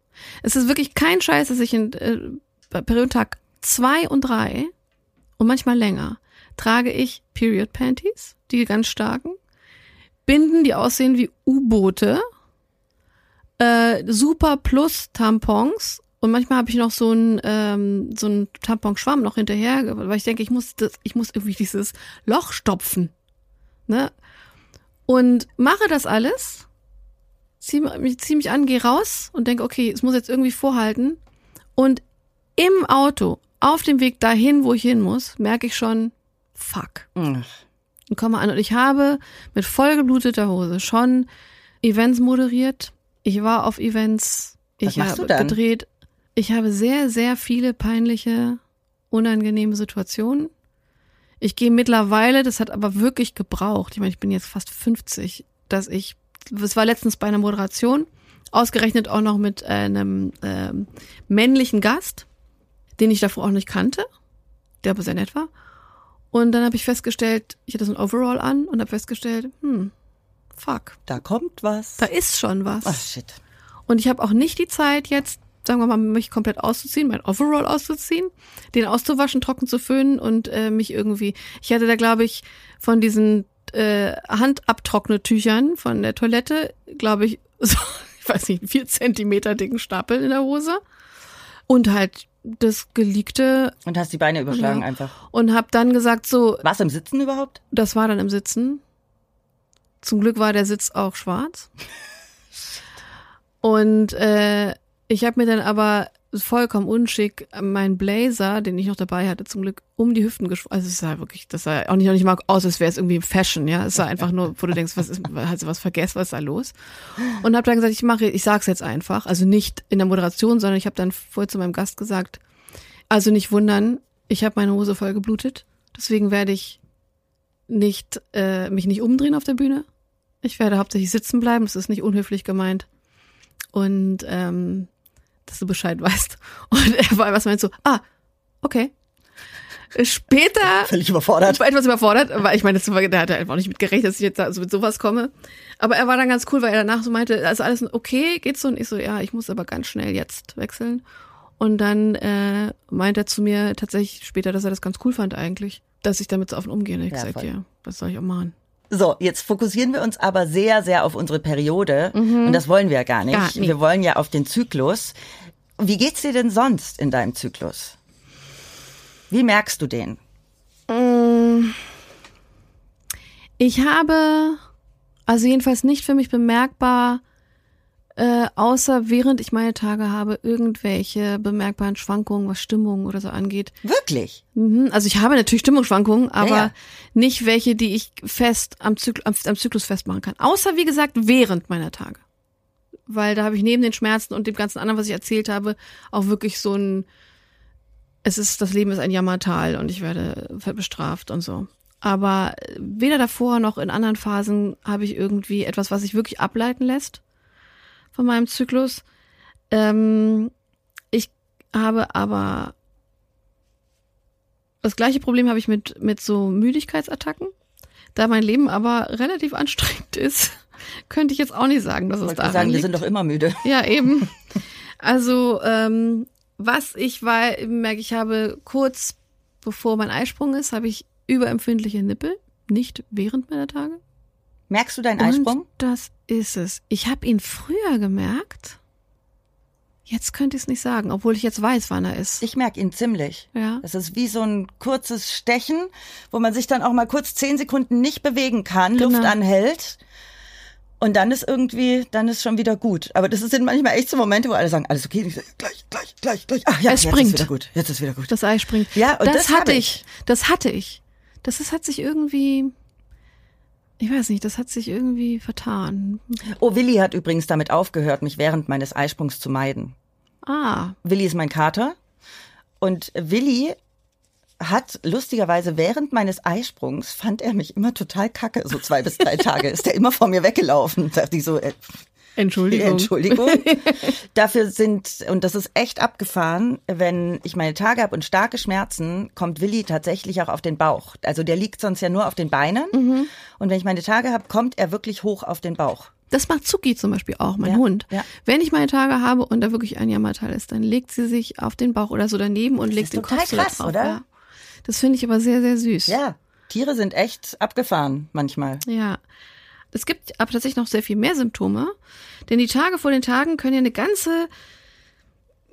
Es ist wirklich kein Scheiß, dass ich in äh, Periodentag zwei und drei und manchmal länger trage ich Period Panties, die ganz starken, Binden, die aussehen wie U-Boote, äh, Super Plus Tampons und manchmal habe ich noch so ein ähm, so ein Tamponschwamm noch hinterher, weil ich denke, ich muss das, ich muss irgendwie dieses Loch stopfen ne? Und mache das alles, zieh mich, zieh mich an, geh raus und denke, okay, es muss jetzt irgendwie vorhalten. Und im Auto, auf dem Weg dahin, wo ich hin muss, merke ich schon, fuck.
Ach,
Und komme an und ich habe mit vollgebluteter Hose schon Events moderiert. Ich war auf Events.
Was
Ich habe gedreht. Ich habe sehr, sehr viele peinliche, unangenehme Situationen. Ich gehe mittlerweile, das hat aber wirklich gebraucht. Ich meine, ich bin jetzt fast 50, dass ich, es war letztens bei einer Moderation, ausgerechnet auch noch mit einem ähm, männlichen Gast, den ich davor auch nicht kannte, der aber sehr nett war. Und dann habe ich festgestellt, ich hatte so ein Overall an und habe festgestellt, hm, fuck,
da kommt was.
da ist schon was.
Ach, shit.
Und ich habe auch nicht die Zeit jetzt, sagen wir mal, mich komplett auszuziehen, mein Overall auszuziehen, den auszuwaschen, trocken zu föhnen und äh, mich irgendwie. Ich hatte da, glaube ich, von diesen äh, Handabtrocknetüchern von der Toilette, glaube ich, so, ich weiß nicht, vier Zentimeter dicken Stapel in der Hose. Und halt das geleakte
Und hast die Beine überschlagen
Ja.
einfach.
und habe dann gesagt, so,
Warst du im Sitzen überhaupt?
das war dann im Sitzen. Zum Glück war der Sitz auch schwarz. Und äh, ich habe mir dann aber vollkommen unschick mein Blazer, den ich noch dabei hatte, zum Glück um die Hüften geschwungen. Also es sah wirklich, das sah auch nicht, auch nicht mal aus, als wäre es irgendwie Fashion, ja. Es sah einfach nur, wo du denkst, was ist, hast du was vergessen, was ist da los? Und habe dann gesagt, ich mache, ich sag's jetzt einfach. Also nicht in der Moderation, sondern ich habe dann vorher zu meinem Gast gesagt, also nicht wundern, ich habe meine Hose voll geblutet. Deswegen werde ich nicht, äh, mich nicht umdrehen auf der Bühne. Ich werde hauptsächlich sitzen bleiben, das ist nicht unhöflich gemeint. Und ähm, dass du Bescheid weißt. Und er war was meinst du? Ah, okay. Später.
Völlig überfordert.
Ich war etwas überfordert, weil ich meine, das war, der hatte einfach nicht mit gerechnet, dass ich jetzt da so mit sowas komme. Aber er war dann ganz cool, weil er danach so meinte, also alles okay, geht's so? Und ich so, ja, ich muss aber ganz schnell jetzt wechseln. Und dann äh, meint er zu mir tatsächlich später, dass er das ganz cool fand eigentlich, dass ich damit so offen umgehe. Und ich
Ja,
gesagt,
voll.
ja, was soll ich auch machen?
So, jetzt fokussieren wir uns aber sehr, sehr auf unsere Periode. Und das wollen wir ja gar nicht.
Gar nicht.
Wir wollen ja auf den Zyklus. Wie geht's dir denn sonst in deinem Zyklus? Wie merkst du den?
Ich habe, also jedenfalls nicht für mich bemerkbar, äh, außer während ich meine Tage habe, irgendwelche bemerkbaren Schwankungen, was Stimmung oder so angeht.
Wirklich?
Mhm. Also ich habe natürlich Stimmungsschwankungen, aber
Ja, ja.
nicht welche, die ich fest am, Zyk am, am Zyklus festmachen kann. Außer, wie gesagt, während meiner Tage. Weil da habe ich neben den Schmerzen und dem ganzen anderen, was ich erzählt habe, auch wirklich so ein, es ist, das Leben ist ein Jammertal und ich werde bestraft und so. Aber weder davor noch in anderen Phasen habe ich irgendwie etwas, was sich wirklich ableiten lässt von meinem Zyklus. Ähm, ich habe aber das gleiche Problem habe ich mit, mit so Müdigkeitsattacken. Da mein Leben aber relativ anstrengend ist, könnte ich jetzt auch nicht sagen, dass es daran
sagen, wir
liegt.
sind doch immer müde.
Ja, eben. Also, ähm, was ich war, merke ich habe kurz bevor mein Eisprung ist, habe ich überempfindliche Nippel, nicht während meiner Tage.
Merkst du deinen Eisprung?
Und das ist es. Ich habe ihn früher gemerkt. Jetzt könnte ich es nicht sagen, obwohl ich jetzt weiß, wann er ist.
Ich merke ihn ziemlich.
Ja.
Das ist wie so ein kurzes Stechen, wo man sich dann auch mal kurz zehn Sekunden nicht bewegen kann,
Genau.
Luft anhält. Und dann ist irgendwie, dann ist schon wieder gut. Aber das sind manchmal echt so Momente, wo alle sagen, alles okay, gleich, gleich, gleich, gleich. Ach ja,
Es
jetzt
springt.
ist wieder gut. Jetzt ist wieder gut.
Das Ei springt.
Ja, und das hab
hatte
ich.
ich. Das hatte ich. Das ist, hat sich irgendwie, ich weiß nicht, das hat sich irgendwie vertan.
Oh, Willi hat übrigens damit aufgehört, mich während meines Eisprungs zu meiden.
Ah,
Willi ist mein Kater. Und Willi hat lustigerweise während meines Eisprungs fand er mich immer total kacke. So zwei bis drei Tage ist er immer vor mir weggelaufen. Dachte ich so, äh,
Entschuldigung.
Entschuldigung. Dafür sind, und das ist echt abgefahren, wenn ich meine Tage habe und starke Schmerzen, kommt Willi tatsächlich auch auf den Bauch. Also der liegt sonst ja nur auf den Beinen.
Mhm.
Und wenn ich meine Tage habe, kommt er wirklich hoch auf den Bauch.
Das macht Zuki zum Beispiel auch, mein
Ja,
Hund.
ja.
Wenn ich meine Tage habe und da wirklich ein Jammertal ist, dann legt sie sich auf den Bauch oder so daneben und legt
ist
den Kopf so
krass,
drauf.
oder?
Ja. Das finde ich aber sehr, sehr süß.
Ja, Tiere sind echt abgefahren manchmal.
Ja. Es gibt aber tatsächlich noch sehr viel mehr Symptome, denn die Tage vor den Tagen können ja eine ganze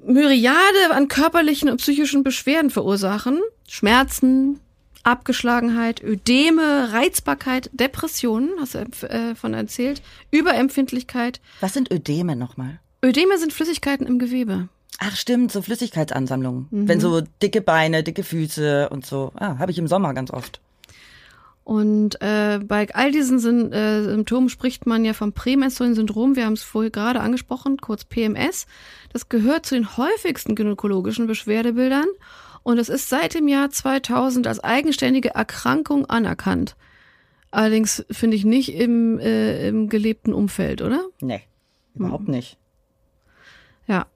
Myriade an körperlichen und psychischen Beschwerden verursachen. Schmerzen, Abgeschlagenheit, Ödeme, Reizbarkeit, Depressionen, hast du äh, von erzählt, Überempfindlichkeit.
Was sind Ödeme nochmal?
Ödeme sind Flüssigkeiten im Gewebe.
Ach stimmt, so Flüssigkeitsansammlungen.
Mhm.
Wenn so dicke Beine, dicke Füße und so. Ah, habe ich im Sommer ganz oft.
Und äh, bei all diesen Syn äh, Symptomen spricht man ja vom prämenstruellen Syndrom. Wir haben es vorher gerade angesprochen, kurz PMS. Das gehört zu den häufigsten gynäkologischen Beschwerdebildern und es ist seit dem Jahr 2000 als eigenständige Erkrankung anerkannt. Allerdings finde ich nicht im, äh, im gelebten Umfeld, oder?
Nee, überhaupt
Mhm.
nicht.
Ja.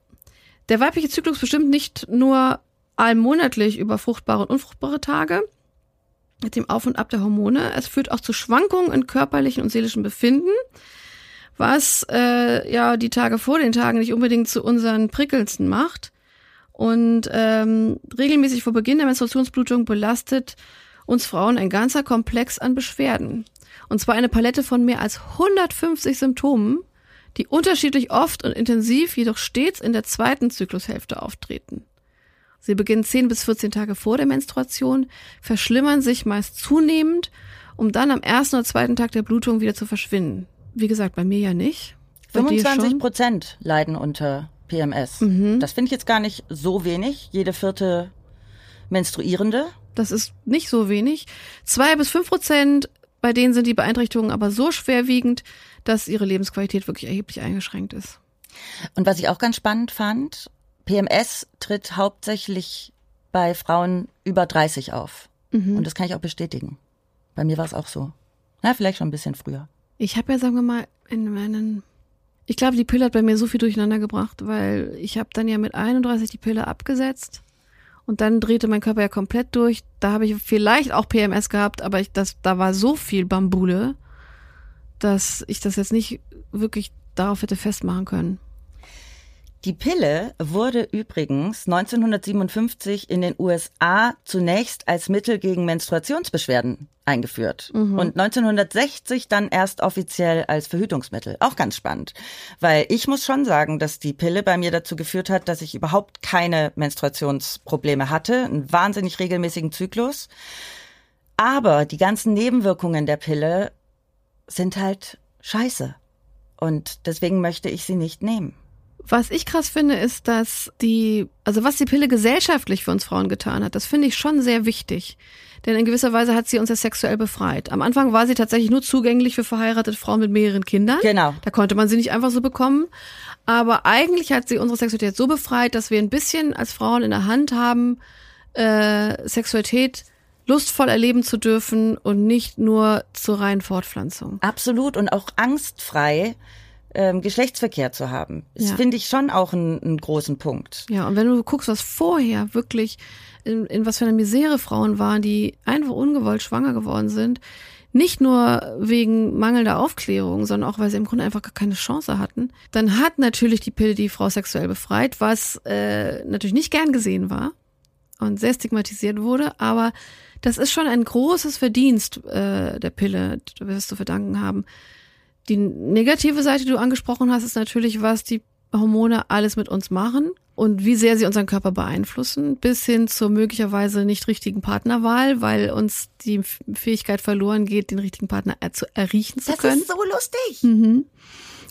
Der weibliche Zyklus bestimmt nicht nur allmonatlich über fruchtbare und unfruchtbare Tage mit dem Auf und Ab der Hormone. Es führt auch zu Schwankungen in körperlichen und seelischen Befinden, was äh, ja die Tage vor den Tagen nicht unbedingt zu unseren prickelndsten macht. Und ähm, regelmäßig vor Beginn der Menstruationsblutung belastet uns Frauen ein ganzer Komplex an Beschwerden. Und zwar eine Palette von mehr als 150 Symptomen, die unterschiedlich oft und intensiv, jedoch stets in der zweiten Zyklushälfte auftreten. Sie beginnen 10 bis 14 Tage vor der Menstruation, verschlimmern sich meist zunehmend, um dann am ersten oder zweiten Tag der Blutung wieder zu verschwinden. Wie gesagt, bei mir ja nicht. Bei dir
25
schon?
Prozent leiden unter PMS. Das finde ich jetzt gar nicht so wenig. Jede vierte Menstruierende.
Das ist nicht so wenig. Zwei bis fünf Prozent, bei denen sind die Beeinträchtigungen aber so schwerwiegend, dass ihre Lebensqualität wirklich erheblich eingeschränkt ist.
Und was ich auch ganz spannend fand, PMS tritt hauptsächlich bei Frauen über 30 auf. Und das kann ich auch bestätigen. Bei mir war es auch so. Na, vielleicht schon ein bisschen früher.
Ich habe ja, sagen wir mal, in meinen. Ich glaube, die Pille hat bei mir so viel durcheinander gebracht, weil ich habe dann ja mit 31 die Pille abgesetzt und dann drehte mein Körper ja komplett durch. Da habe ich vielleicht auch PMS gehabt, aber ich, das, da war so viel Bambule, dass ich das jetzt nicht wirklich darauf hätte festmachen können.
Die Pille wurde übrigens 1957 in den USA zunächst als Mittel gegen Menstruationsbeschwerden eingeführt und 1960 dann erst offiziell als Verhütungsmittel. Auch ganz spannend, weil ich muss schon sagen, dass die Pille bei mir dazu geführt hat, dass ich überhaupt keine Menstruationsprobleme hatte, einen wahnsinnig regelmäßigen Zyklus. Aber die ganzen Nebenwirkungen der Pille sind halt scheiße. Und deswegen möchte ich sie nicht nehmen.
Was ich krass finde, ist, dass die, also was die Pille gesellschaftlich für uns Frauen getan hat, das finde ich schon sehr wichtig. Denn in gewisser Weise hat sie uns ja sexuell befreit. Am Anfang war sie tatsächlich nur zugänglich für verheiratete Frauen mit mehreren Kindern.
Genau.
Da konnte man sie nicht einfach so bekommen. Aber eigentlich hat sie unsere Sexualität so befreit, dass wir ein bisschen als Frauen in der Hand haben, äh, Sexualität lustvoll erleben zu dürfen und nicht nur zur reinen Fortpflanzung.
Absolut und auch angstfrei ähm, Geschlechtsverkehr zu haben. Das
Ja.
finde ich schon auch einen, einen großen Punkt.
Ja, und wenn du guckst, was vorher wirklich, in, in was für einer Misere Frauen waren, die einfach ungewollt schwanger geworden sind, nicht nur wegen mangelnder Aufklärung, sondern auch, weil sie im Grunde einfach gar keine Chance hatten, dann hat natürlich die Pille die Frau sexuell befreit, was äh, natürlich nicht gern gesehen war und sehr stigmatisiert wurde, aber das ist schon ein großes Verdienst äh, der Pille, wirst du verdanken haben. Die negative Seite, die du angesprochen hast, ist natürlich, was die Hormone alles mit uns machen und wie sehr sie unseren Körper beeinflussen, bis hin zur möglicherweise nicht richtigen Partnerwahl, weil uns die Fähigkeit verloren geht, den richtigen Partner er zu erriechen zu können.
so lustig.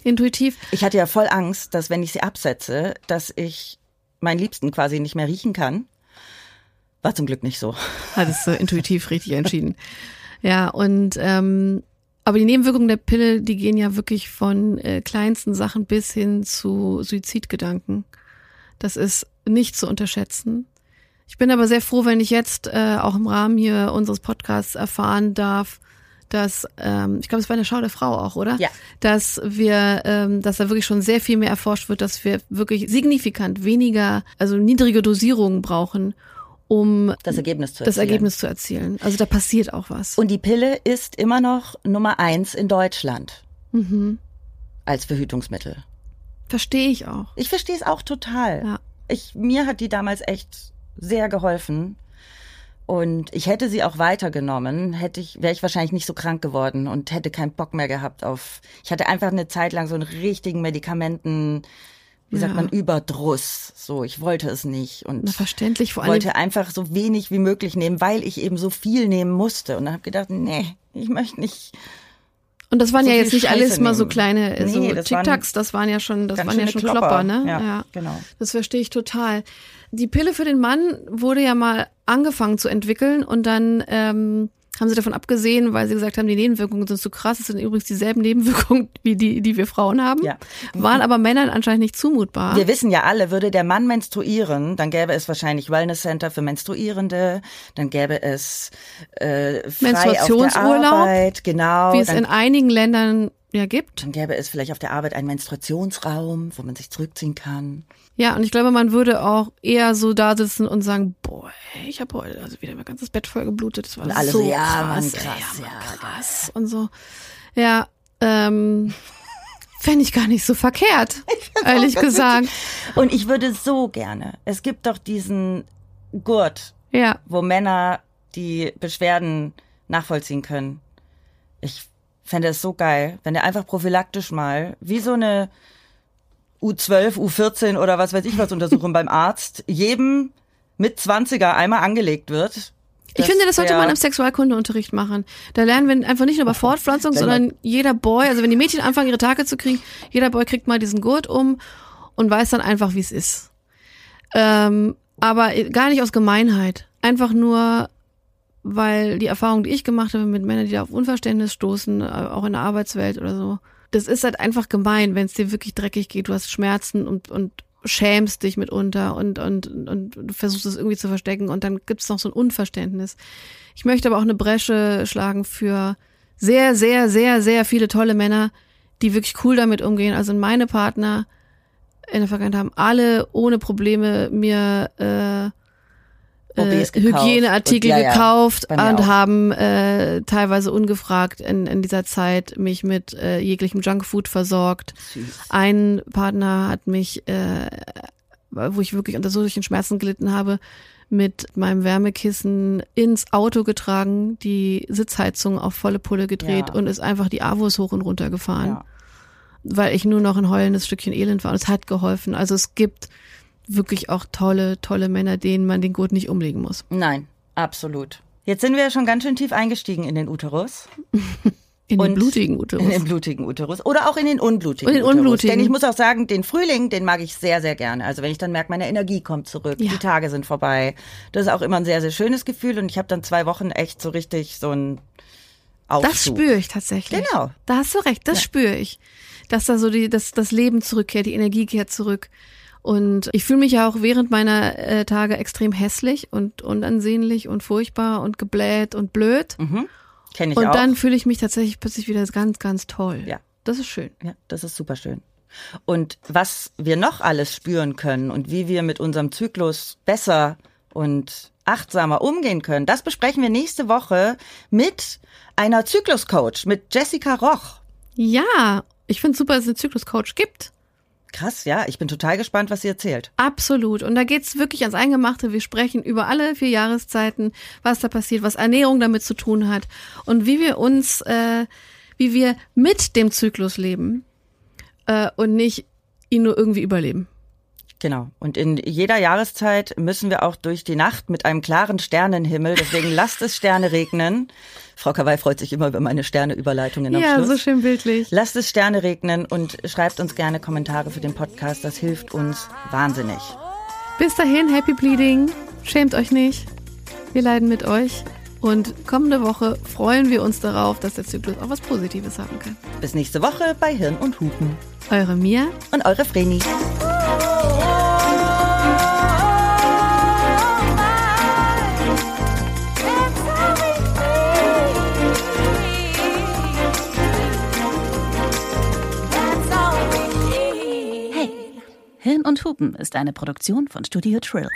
Intuitiv.
Ich hatte ja voll Angst, dass wenn ich sie absetze, dass ich meinen Liebsten quasi nicht mehr riechen kann. War zum Glück nicht so.
Hattest du intuitiv richtig entschieden. Ja, und ähm, aber die Nebenwirkungen der Pille, die gehen ja wirklich von äh, kleinsten Sachen bis hin zu Suizidgedanken. Das ist nicht zu unterschätzen. Ich bin aber sehr froh, wenn ich jetzt äh, auch im Rahmen hier unseres Podcasts erfahren darf, dass, ähm, ich glaube, es war eine Schau der Frau auch, oder?
Ja.
Dass wir, ähm, dass da wirklich schon sehr viel mehr erforscht wird, dass wir wirklich signifikant weniger, also niedrige Dosierungen brauchen, um
Das Ergebnis zu
das
erzielen.
Ergebnis zu erzielen. Also da passiert auch was.
Und die Pille ist immer noch Nummer eins in Deutschland
Mhm.
als Verhütungsmittel.
Verstehe ich auch.
Ich verstehe es auch total.
Ja.
Ich, mir hat die damals echt sehr geholfen. Und ich hätte sie auch weitergenommen, hätte ich, wäre ich wahrscheinlich nicht so krank geworden und hätte keinen Bock mehr gehabt auf. Ich hatte einfach eine Zeit lang so einen richtigen Medikamenten, wie sagt
Ja.
man, Überdruss. So, ich wollte es nicht und
Na, verständlich, vor allem.
wollte einfach so wenig wie möglich nehmen, weil ich eben so viel nehmen musste. Und dann habe gedacht, nee, ich möchte nicht.
Und das waren
so
ja jetzt nicht
Scheiße
alles mal so
nehmen.
kleine äh, so
Nee, das waren
Tic-Tacs, das waren ja schon, das waren ja schon
Klopper.
Klopper, ne?
Ja, genau.
Das verstehe ich total. Die Pille für den Mann wurde ja mal angefangen zu entwickeln und dann ähm, haben sie davon abgesehen, weil sie gesagt haben, die Nebenwirkungen sind zu krass. Es sind übrigens dieselben Nebenwirkungen wie die, die wir Frauen haben.
Ja.
Waren aber Männern anscheinend nicht zumutbar.
Wir wissen ja alle, würde der Mann menstruieren, dann gäbe es wahrscheinlich Wellness Center für Menstruierende, dann gäbe es äh, frei auf der
Menstruationsurlaub,
Arbeit, genau.
wie es in einigen Ländern ja gibt.
dann gäbe es vielleicht auf der Arbeit einen Menstruationsraum, wo man sich zurückziehen kann.
Ja, und ich glaube, man würde auch eher so da sitzen und sagen, boah, ich habe heute also wieder mein ganzes Bett voll geblutet. Das war
Und alle
so
ja,
krass,
krass,
ja, Mann,
ja,
krass und so. Ja, ähm, fände ich gar nicht so verkehrt, ehrlich gesagt.
Und ich würde so gerne. Es gibt doch diesen Gurt,
Ja,
wo Männer die Beschwerden nachvollziehen können. Ich fände es so geil, wenn der einfach prophylaktisch mal, wie so eine U12, U14 oder was weiß ich was Untersuchung beim Arzt, jedem mit 20er einmal angelegt wird.
ich finde, das sollte man im Sexualkundeunterricht machen. Da lernen wir einfach nicht nur über Fortpflanzung,
Wenn
sondern jeder Boy, also wenn die Mädchen anfangen, ihre Tage zu kriegen, jeder Boy kriegt mal diesen Gurt um und weiß dann einfach, wie es ist. Ähm, aber gar nicht aus Gemeinheit. Einfach nur, weil die Erfahrung, die ich gemacht habe mit Männern, die da auf Unverständnis stoßen, äh, auch in der Arbeitswelt oder so, das ist halt einfach gemein, wenn es dir wirklich dreckig geht, du hast Schmerzen und, und schämst dich mitunter und, und, und du versuchst es irgendwie zu verstecken und dann gibt's noch so ein Unverständnis. Ich möchte aber auch eine Bresche schlagen für sehr, sehr, sehr, sehr viele tolle Männer, die wirklich cool damit umgehen. Also meine Partner in der Vergangenheit haben alle ohne Probleme mir äh, äh, Hygieneartikel und, ja, gekauft ja, und haben äh, teilweise ungefragt in, in dieser Zeit mich mit äh, jeglichem Junkfood versorgt. Süß. Ein Partner hat mich, äh, wo ich wirklich unter solchen Schmerzen gelitten habe, mit meinem Wärmekissen ins Auto getragen, die Sitzheizung auf volle Pulle gedreht ja. und ist einfach die Avos hoch und runter gefahren. Weil ich nur noch ein heulendes Stückchen Elend war und es hat geholfen. Also es gibt wirklich auch tolle, tolle Männer, denen man den Gurt nicht umlegen muss.
Nein, absolut. Jetzt sind wir ja schon ganz schön tief eingestiegen in den Uterus.
In den blutigen Uterus.
In den blutigen Uterus. Oder auch in den unblutigen in den Uterus. Unblutigen. Denn ich muss auch sagen, den Frühling, den mag ich sehr, sehr gerne. Also wenn ich dann merke, meine Energie kommt zurück, ja. die Tage sind vorbei. Das ist auch immer ein sehr, sehr schönes Gefühl. Und ich habe dann zwei Wochen echt so richtig so ein Aufschub.
Das spüre ich tatsächlich.
Genau.
Da hast du recht, das ja. spüre ich. Dass da so die, dass das Leben zurückkehrt, die Energie kehrt zurück. Und ich fühle mich ja auch während meiner äh, Tage extrem hässlich und unansehnlich und furchtbar und gebläht und blöd.
Mhm. Kenn ich
und
auch.
dann fühle ich mich tatsächlich plötzlich wieder ganz, ganz toll.
Ja.
Das ist schön.
Ja, das ist super schön. Und was wir noch alles spüren können und wie wir mit unserem Zyklus besser und achtsamer umgehen können, das besprechen wir nächste Woche mit einer Zykluscoach, mit Jessica Roch.
Ja, ich finde super, dass es einen Zykluscoach gibt.
Krass, ja. Ich bin total gespannt, was sie erzählt.
Absolut. Und da geht's wirklich ans Eingemachte. Wir sprechen über alle vier Jahreszeiten, was da passiert, was Ernährung damit zu tun hat und wie wir uns, äh, wie wir mit dem Zyklus leben äh, und nicht ihn nur irgendwie überleben.
Genau. Und in jeder Jahreszeit müssen wir auch durch die Nacht mit einem klaren Sternenhimmel. Deswegen lasst es Sterne regnen. Frau Kawai freut sich immer über meine Sterneüberleitungen am
ja,
Schluss.
Ja, so schön bildlich.
Lasst es Sterne regnen und schreibt uns gerne Kommentare für den Podcast. Das hilft uns wahnsinnig.
Bis dahin, Happy Bleeding. Schämt euch nicht. Wir leiden mit euch. Und kommende Woche freuen wir uns darauf, dass der Zyklus auch was Positives haben kann.
Bis nächste Woche bei Hirn und Hupen.
Eure Mia
und eure Vreni.
Hirn und Hupen ist eine Produktion von Studio Trill.